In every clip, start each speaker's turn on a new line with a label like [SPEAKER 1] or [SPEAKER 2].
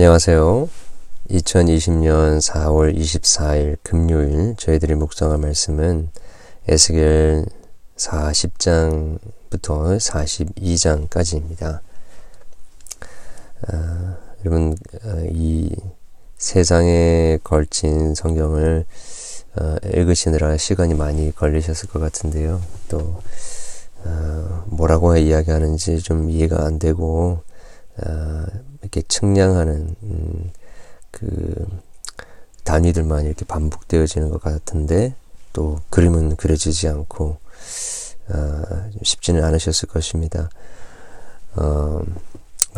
[SPEAKER 1] 안녕하세요. 2020년 4월 24일 금요일 저희들이 묵상할 말씀은 에스겔 40장부터 42장까지입니다. 아, 여러분 아, 이세 장에 걸친 성경을 아, 읽으시느라 시간이 많이 걸리셨을 것 같은데요. 또 아, 뭐라고 이야기하는지 좀 이해가 안 되고 아, 이렇게 측량하는 음, 그 단위들만 이렇게 반복되어지는 것 같은데 또 그림은 그려지지 않고 어, 쉽지는 않으셨을 것입니다. 어,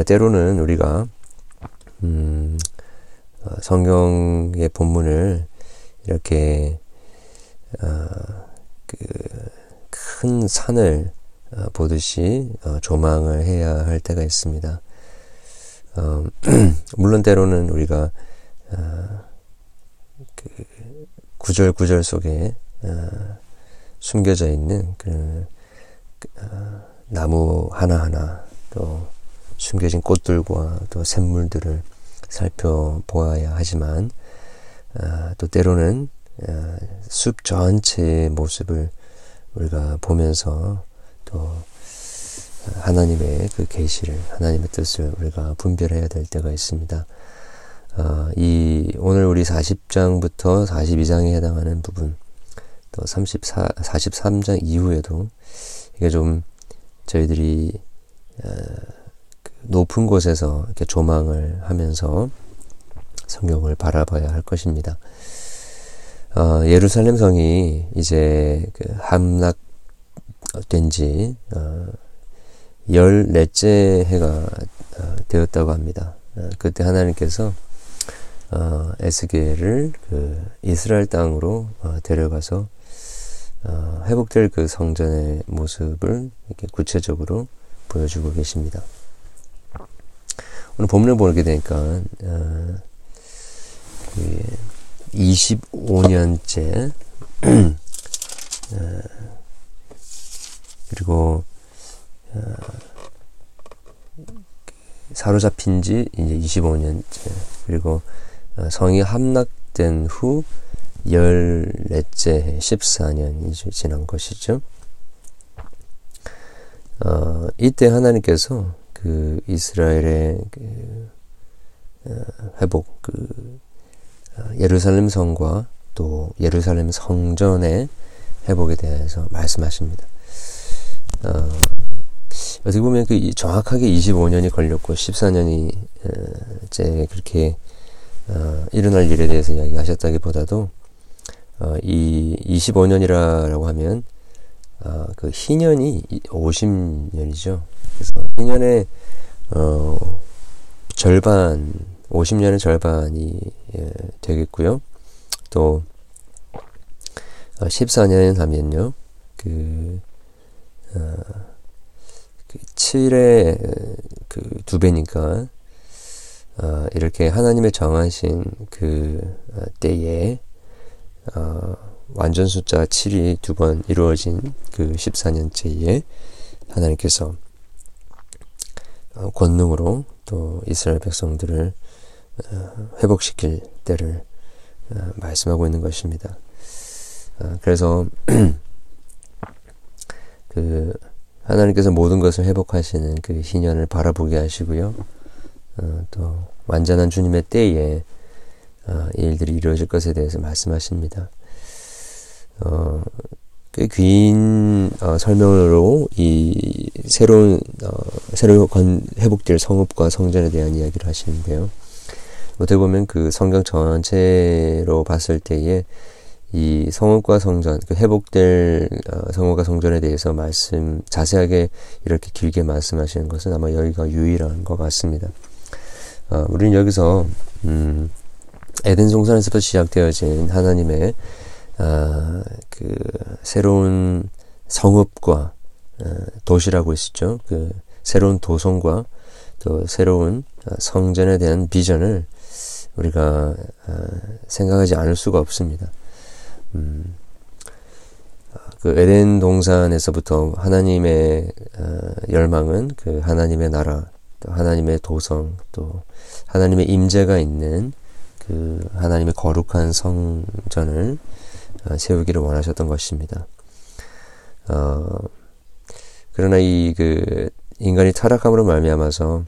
[SPEAKER 1] 때로는 우리가 음, 어, 성경의 본문을 이렇게 어, 그큰 산을 어, 보듯이 어, 조망을 해야 할 때가 있습니다. 어, 물론 때로는 우리가 어, 그 구절 구절 속에 어, 숨겨져 있는 그, 그 어, 나무 하나 하나 또 숨겨진 꽃들과 또 샘물들을 살펴보아야 하지만 어, 또 때로는 어, 숲 전체의 모습을 우리가 보면서 또 하나님의 그 계시를 하나님의 뜻을 우리가 분별해야 될 때가 있습니다. 어, 이 오늘 우리 40장부터 42장에 해당하는 부분 또 34, 43장 이후에도 이게 좀 저희들이 어, 그 높은 곳에서 이렇게 조망을 하면서 성경을 바라봐야 할 것입니다. 어, 예루살렘 성이 이제 그 함락된 지 어, 열넷째 해가 어, 되었다고 합니다. 어, 그때 하나님께서 어, 에스겔을 그 이스라엘 땅으로 데려가서 회복될 그 성전의 모습을 이렇게 구체적으로 보여주고 계십니다. 오늘 본문을 보게 되니까 25년째 그리고 사로잡힌 지 이제 25년째. 그리고 어, 성이 함락된 후 14째 14년이 지난 것이죠. 어, 이때 하나님께서 그 이스라엘의 그, 어, 회복, 그 어, 예루살렘 성과 또 예루살렘 성전의 회복에 대해서 말씀하십니다. 어, 어떻게 보면 그 정확하게 25년이 걸렸고 14년이 제 그렇게 어, 일어날 일에 대해서 이야기하셨다기보다도 어, 이 25년이라고 하면 어, 그 희년이 50년이죠. 그래서 희년의 어, 절반 50년의 절반이 예, 되겠고요. 또 14년 어, 하면요. 그 어, 그 7의 그 두 배니까 어, 이렇게 하나님의 정하신 그 어, 때에 어, 완전 숫자 7이 두 번 이루어진 그 14년째에 하나님께서 어, 권능으로 또 이스라엘 백성들을 어, 회복시킬 때를 어, 말씀하고 있는 것입니다. 어, 그래서 그 하나님께서 모든 것을 회복하시는 그 희년을 바라보게 하시고요. 어, 또 완전한 주님의 때에 어, 일들이 이루어질 것에 대해서 말씀하십니다. 어, 꽤긴 어, 설명으로 이 새로운 어, 새로 건, 회복될 성읍과 성전에 대한 이야기를 하시는데요. 어떻게 보면 그 성경 전체로 봤을 때에 이 성읍과 성전, 그 회복될 어, 성읍과 성전에 대해서 말씀 자세하게 이렇게 길게 말씀하시는 것은 아마 여기가 유일한 것 같습니다. 어, 우리는 여기서 음, 에덴 동산에서부터 시작되어진 하나님의 어, 그 새로운 성읍과 어, 도시라고 했었죠. 그 새로운 도성과 또 새로운 어, 성전에 대한 비전을 우리가 어, 생각하지 않을 수가 없습니다. 음, 그 에덴 동산에서부터 하나님의 어, 열망은 그 하나님의 나라 또 하나님의 도성, 또 하나님의 임재가 있는 그 하나님의 거룩한 성전을 어, 세우기를 원하셨던 것입니다. 어, 그러나 이 그 인간이 타락함으로 말미암아서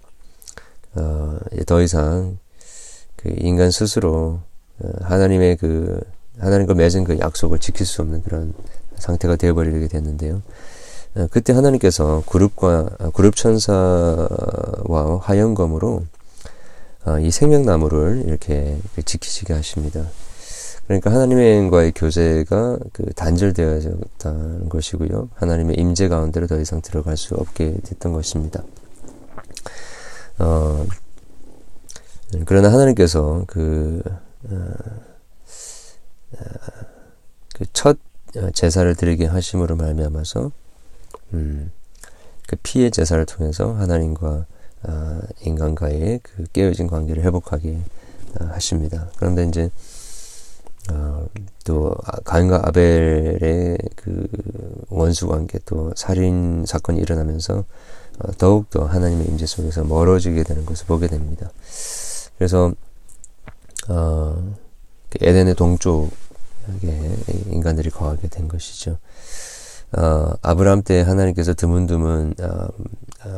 [SPEAKER 1] 어, 더 이상 그 인간 스스로 어, 하나님의 그 하나님과 맺은 그 약속을 지킬 수 없는 그런 상태가 되어버리게 됐는데요. 어, 그때 하나님께서 그룹과 어, 그룹 천사와 화영검으로 어, 이 생명나무를 이렇게 지키시게 하십니다. 그러니까 하나님과의 교제가 그 단절되어졌다는 것이고요. 하나님의 임재 가운데로 더 이상 들어갈 수 없게 됐던 것입니다. 어, 그러나 하나님께서 그, 어, 그 첫 제사를 드리게 하심으로 말미암아서 음, 그 피의 제사를 통해서 하나님과 아, 인간과의 그 깨어진 관계를 회복하게 아, 하십니다. 그런데 이제 어, 또 가인과 아벨의 그 원수 관계 또 살인 사건이 일어나면서 어, 더욱 더 하나님의 임재 속에서 멀어지게 되는 것을 보게 됩니다. 그래서 어, 그 에덴의 동쪽에 인간들이 거하게 된 것이죠. 어, 아브라함 때 하나님께서 드문드문 어,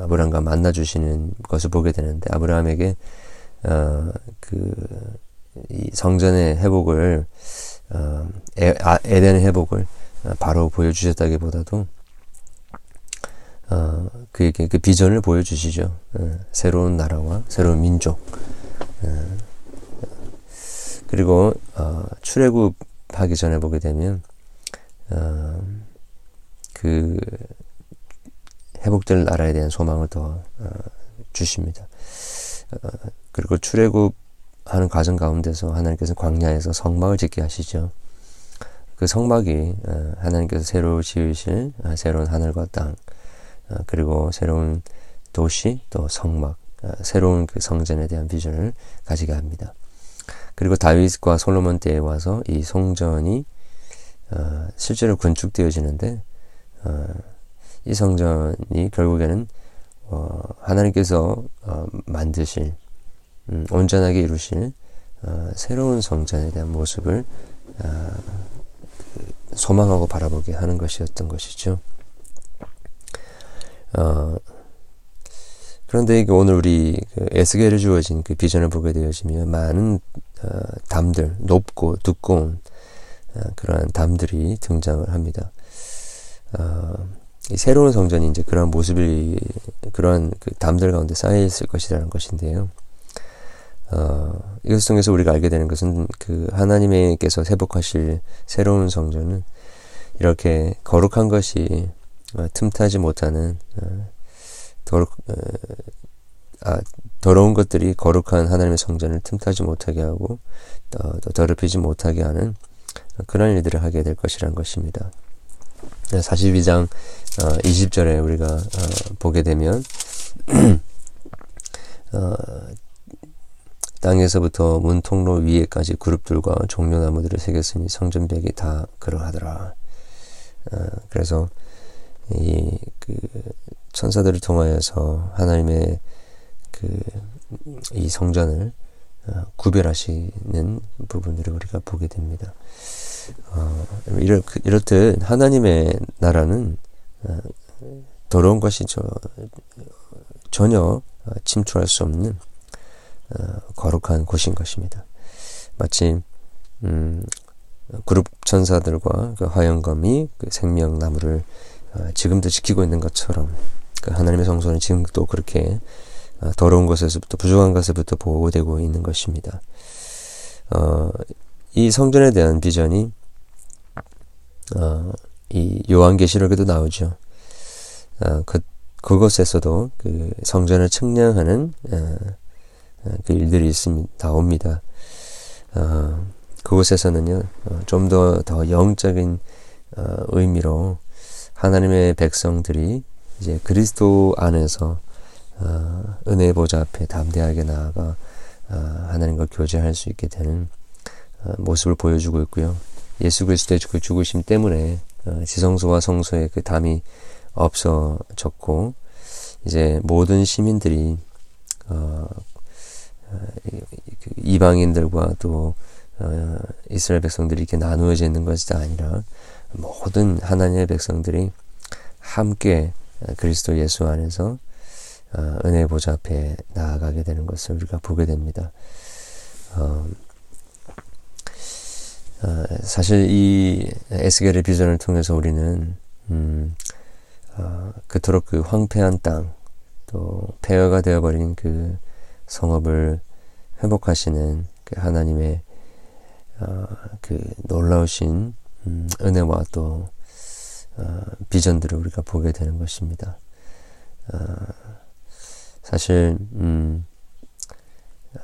[SPEAKER 1] 아브라함과 만나 주시는 것을 보게 되는데 아브라함에게 어, 그이 성전의 회복을 어, 에, 아, 에덴의 회복을 어, 바로 보여주셨다기보다도 어, 그에게 그 비전을 보여주시죠. 어, 새로운 나라와 새로운 민족. 어, 그리고 어, 출애굽 하기 전에 보게 되면 어, 그 회복될 나라에 대한 소망을 더 어, 주십니다. 어, 그리고 출애굽하는 과정 가운데서 하나님께서 광야에서 성막을 짓게 하시죠. 그 성막이 어, 하나님께서 새로 지으실 어, 새로운 하늘과 땅 어, 그리고 새로운 도시 또 성막 어, 새로운 그 성전에 대한 비전을 가지게 합니다. 그리고 다윗과 솔로몬 때에 와서 이 성전이 어, 실제로 건축되어지는데 어, 이 성전이 결국에는 어, 하나님께서 어, 만드실 음, 온전하게 이루실 어, 새로운 성전에 대한 모습을 어, 그 소망하고 바라보게 하는 것이었던 것이죠. 어, 그런데 오늘 우리 그 에스겔에 주어진 그 비전을 보게 되어지면 많은 어, 담들 높고 두꺼운 어, 그러한 담들이 등장을 합니다. 어, 이 새로운 성전이 이제 그러한 모습이 그러한 그 담들 가운데 쌓여 있을 것이라는 것인데요. 어, 이것 통해서 우리가 알게 되는 것은 그 하나님께서 회복하실 새로운 성전은 이렇게 거룩한 것이 어, 틈타지 못하는 어, 더러, 어, 아, 더러운 것들이 거룩한 하나님의 성전을 틈타지 못하게 하고 더, 더 더럽히지 못하게 하는 그런 일들을 하게 될 것이란 것입니다. 42장 어, 20절에 우리가 어, 보게 되면 어, 땅에서부터 문통로 위에까지 그룹들과 종려나무들을 새겼으니 성전벽이 다 그러하더라. 어, 그래서 이 그 천사들을 통하여서 하나님의 그 이 성전을 어, 구별하시는 부분들을 우리가 보게 됩니다. 어, 이렇, 이렇듯 하나님의 나라는 어, 더러운 것이 저, 전혀 어, 침투할 수 없는 어, 거룩한 곳인 것입니다. 마치 음, 그룹 천사들과 그 화영검이 그 생명나무를 어, 지금도 지키고 있는 것처럼 그 하나님의 성소는 지금도 그렇게 어, 더러운 것에서부터 부족한 것에부터 보호되고 있는 것입니다. 어, 이 성전에 대한 비전이 어, 이 요한계시록에도 나오죠. 어, 그 그것에서도 그 성전을 측량하는 어, 어그 일들이 있습니다. 나옵니다. 어, 그곳에서는요 어, 좀 더더 더 영적인 어, 의미로 하나님의 백성들이 이제 그리스도 안에서 어, 은혜의 보좌 앞에 담대하게 나아가 어, 하나님과 교제할 수 있게 되는 어, 모습을 보여주고 있고요. 예수 그리스도의 그 죽으심 때문에 어, 지성소와 성소의 그 담이 없어졌고 이제 모든 시민들이 어, 그 이방인들과 또 어, 이스라엘 백성들이 이렇게 나누어져 있는 것이 아니라 모든 하나님의 백성들이 함께 그리스도 예수 안에서 어, 은혜 보좌 앞에 나아가게 되는 것을 우리가 보게 됩니다. 어, 어, 사실 이 에스겔의 비전을 통해서 우리는 음, 어, 그토록 그 황폐한 땅, 또 폐허가 되어버린 그 성읍을 회복하시는 그 하나님의 어, 그 놀라우신 음, 은혜와 또 어, 비전들을 우리가 보게 되는 것입니다. 어, 사실 음, 어,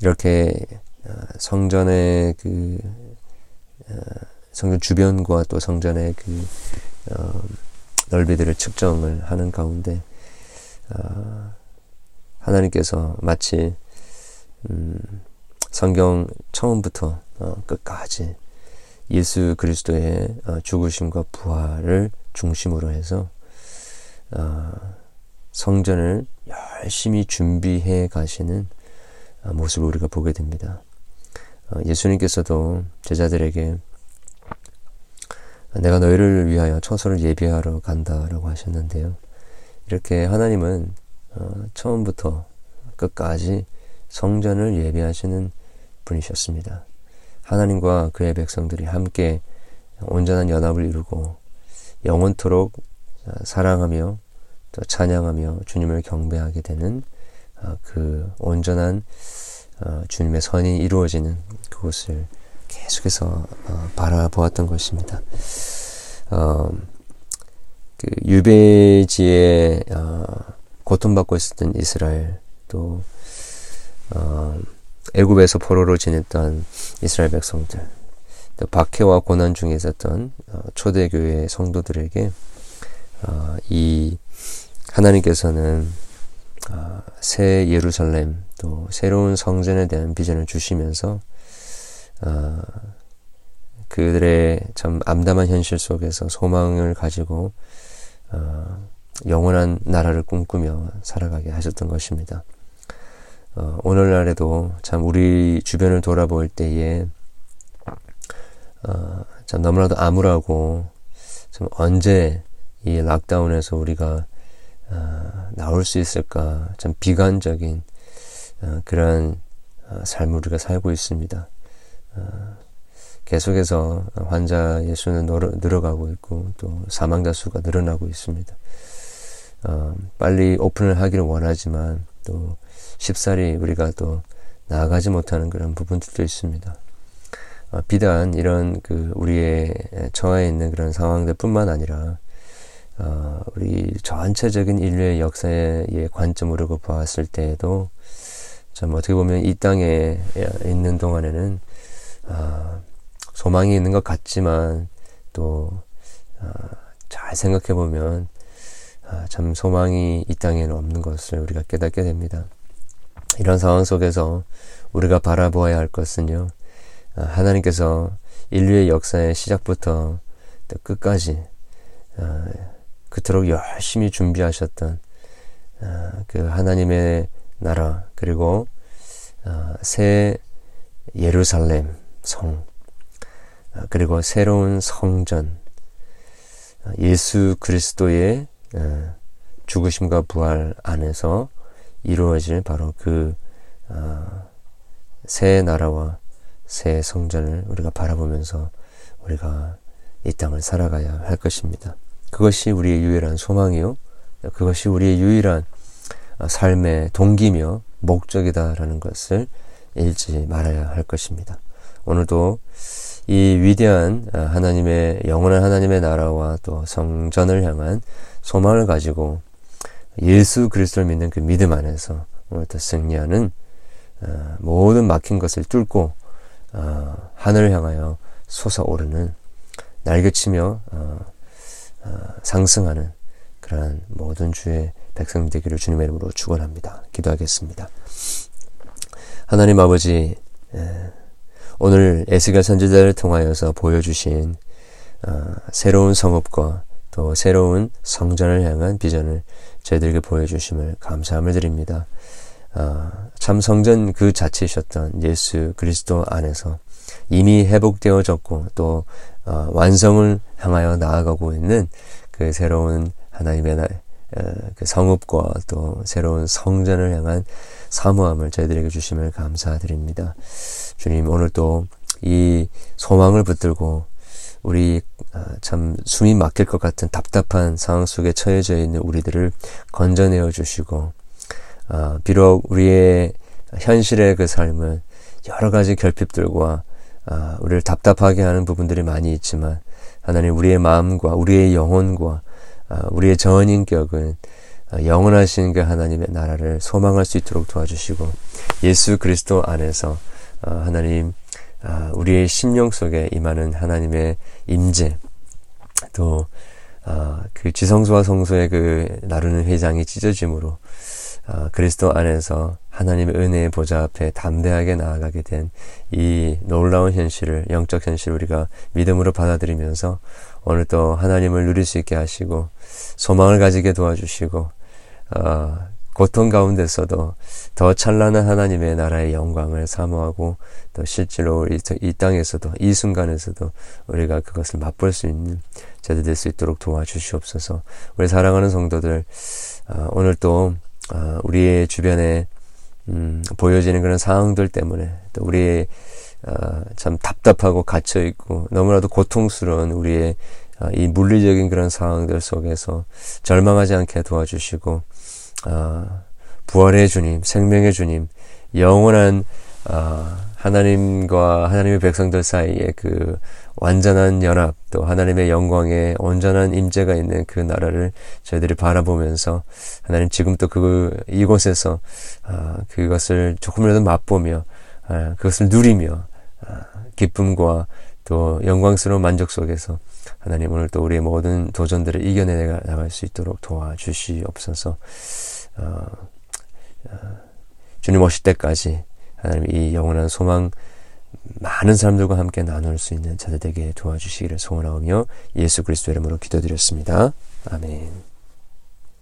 [SPEAKER 1] 이렇게 어, 성전의 그 어, 성전 주변과 또 성전의 그 어, 넓이들을 측정을 하는 가운데 어, 하나님께서 마치 음, 성경 처음부터 어, 끝까지 예수 그리스도의 어, 죽으심과 부활을 중심으로 해서 어, 성전을 열심히 준비해 가시는 어, 모습을 우리가 보게 됩니다. 어, 예수님께서도 제자들에게 내가 너희를 위하여 처소를 예비하러 간다라고 하셨는데요. 이렇게 하나님은 어, 처음부터 끝까지 성전을 예비하시는 분이셨습니다. 하나님과 그의 백성들이 함께 온전한 연합을 이루고 영원토록 어, 사랑하며 또 찬양하며 주님을 경배하게 되는 어, 그 온전한 어, 주님의 선이 이루어지는 그곳을 계속해서 바라보았던 것입니다. 그 유배지에 고통받고 있었던 이스라엘 또 애굽에서 포로로 지냈던 이스라엘 백성들, 또 박해와 고난 중에 있었던 어, 초대교회 성도들에게 어, 이 하나님께서는 어, 새 예루살렘 또 새로운 성전에 대한 비전을 주시면서 그들의 참 암담한 현실 속에서 소망을 가지고 영원한 나라를 꿈꾸며 살아가게 하셨던 것입니다. 어, 오늘날에도 참 우리 주변을 돌아볼 때에 어, 참 너무나도 암울하고 참 언제 이 락다운에서 우리가 어, 나올 수 있을까 참 비관적인 어, 그런 어, 삶을 우리가 살고 있습니다. 어, 계속해서 환자의 수는 늘어 가고 있고 또 사망자 수가 늘어나고 있습니다. 어, 빨리 오픈을 하기를 원하지만 또 쉽사리 우리가 또 나아가지 못하는 그런 부분들도 있습니다. 어, 비단 이런 그 우리의 처해 있는 그런 상황들뿐만 아니라 어, 우리 전체적인 인류의 역사의 관점으로 보았을 때에도 참 어떻게 보면 이 땅에 있는 동안에는 어, 소망이 있는 것 같지만 또잘 어, 생각해 보면 아, 참 소망이 이 땅에는 없는 것을 우리가 깨닫게 됩니다. 이런 상황 속에서 우리가 바라보아야 할 것은요, 아, 하나님께서 인류의 역사의 시작부터 끝까지 아, 그토록 열심히 준비하셨던 그 하나님의 나라 그리고 새 예루살렘 성 그리고 새로운 성전 예수 그리스도의 예, 죽으심과 부활 안에서 이루어질 바로 그새 어, 나라와 새 성전을 우리가 바라보면서 우리가 이 땅을 살아가야 할 것입니다. 그것이 우리의 유일한 소망이요. 그것이 우리의 유일한 삶의 동기며 목적이다라는 것을 잃지 말아야 할 것입니다. 오늘도 이 위대한 하나님의 영원한 하나님의 나라와 또 성전을 향한 소망을 가지고 예수 그리스도를 믿는 그 믿음 안에서 오늘부터 승리하는 어, 모든 막힌 것을 뚫고 어, 하늘을 향하여 솟아오르는 날개치며 어, 상승하는 그러한 모든 주의 백성 되기를 주님의 이름으로 축원합니다. 기도하겠습니다. 하나님 아버지 오늘 에스겔 선지자를 통하여서 보여주신 새로운 성읍과 또 새로운 성전을 향한 비전을 저희들에게 보여주심을 감사함을 드립니다. 어, 참 성전 그 자체이셨던 예수 그리스도 안에서 이미 회복되어졌고 또 어, 완성을 향하여 나아가고 있는 그 새로운 하나님의 나, 어, 그 성읍과 또 새로운 성전을 향한 사모함을 저희들에게 주심을 감사드립니다. 주님 오늘 또 이 소망을 붙들고 우리 아, 참 숨이 막힐 것 같은 답답한 상황 속에 처해져 있는 우리들을 건져내어 주시고 아, 비록 우리의 현실의 그 삶은 여러 가지 결핍들과 아, 우리를 답답하게 하는 부분들이 많이 있지만 하나님 우리의 마음과 우리의 영혼과 우리의 전인격은 영원하신 그 하나님의 나라를 소망할 수 있도록 도와주시고 예수 그리스도 안에서 하나님 아, 우리의 심령 속에 임하는 하나님의 임재 또그 아, 지성소와 성소의 그 나르는 회장이 찢어짐으로 아, 그리스도 안에서 하나님의 은혜의 보좌 앞에 담대하게 나아가게 된 이 놀라운 현실을 영적 현실 우리가 믿음으로 받아들이면서 오늘 또 하나님을 누릴 수 있게 하시고 소망을 가지게 도와주시고 어, 고통 가운데서도 더 찬란한 하나님의 나라의 영광을 사모하고 또 실제로 이, 땅에서도 이 순간에서도 우리가 그것을 맛볼 수 있는 자들 될수 있도록 도와주시옵소서. 우리 사랑하는 성도들 어, 오늘 또 어, 우리의 주변에 음, 보여지는 그런 상황들 때문에 또 우리의 어, 참 답답하고 갇혀 있고 너무나도 고통스러운 우리의 이 물리적인 그런 상황들 속에서 절망하지 않게 도와주시고 어, 부활의 주님, 생명의 주님, 영원한 어, 하나님과 하나님의 백성들 사이에 그 완전한 연합 또 하나님의 영광에 온전한 임재가 있는 그 나라를 저희들이 바라보면서 하나님 지금 또 그 이곳에서 어, 그것을 조금이라도 맛보며 어, 그것을 누리며 어, 기쁨과 또 영광스러운 만족 속에서 하나님 오늘 또 우리의 모든 도전들을 이겨내 나갈 수 있도록 도와주시옵소서. 주님 오실 때까지 하나님 이 영원한 소망 많은 사람들과 함께 나눌 수 있는 자들 되게 도와주시기를 소원하오며 예수 그리스도 이름으로 기도드렸습니다. 아멘.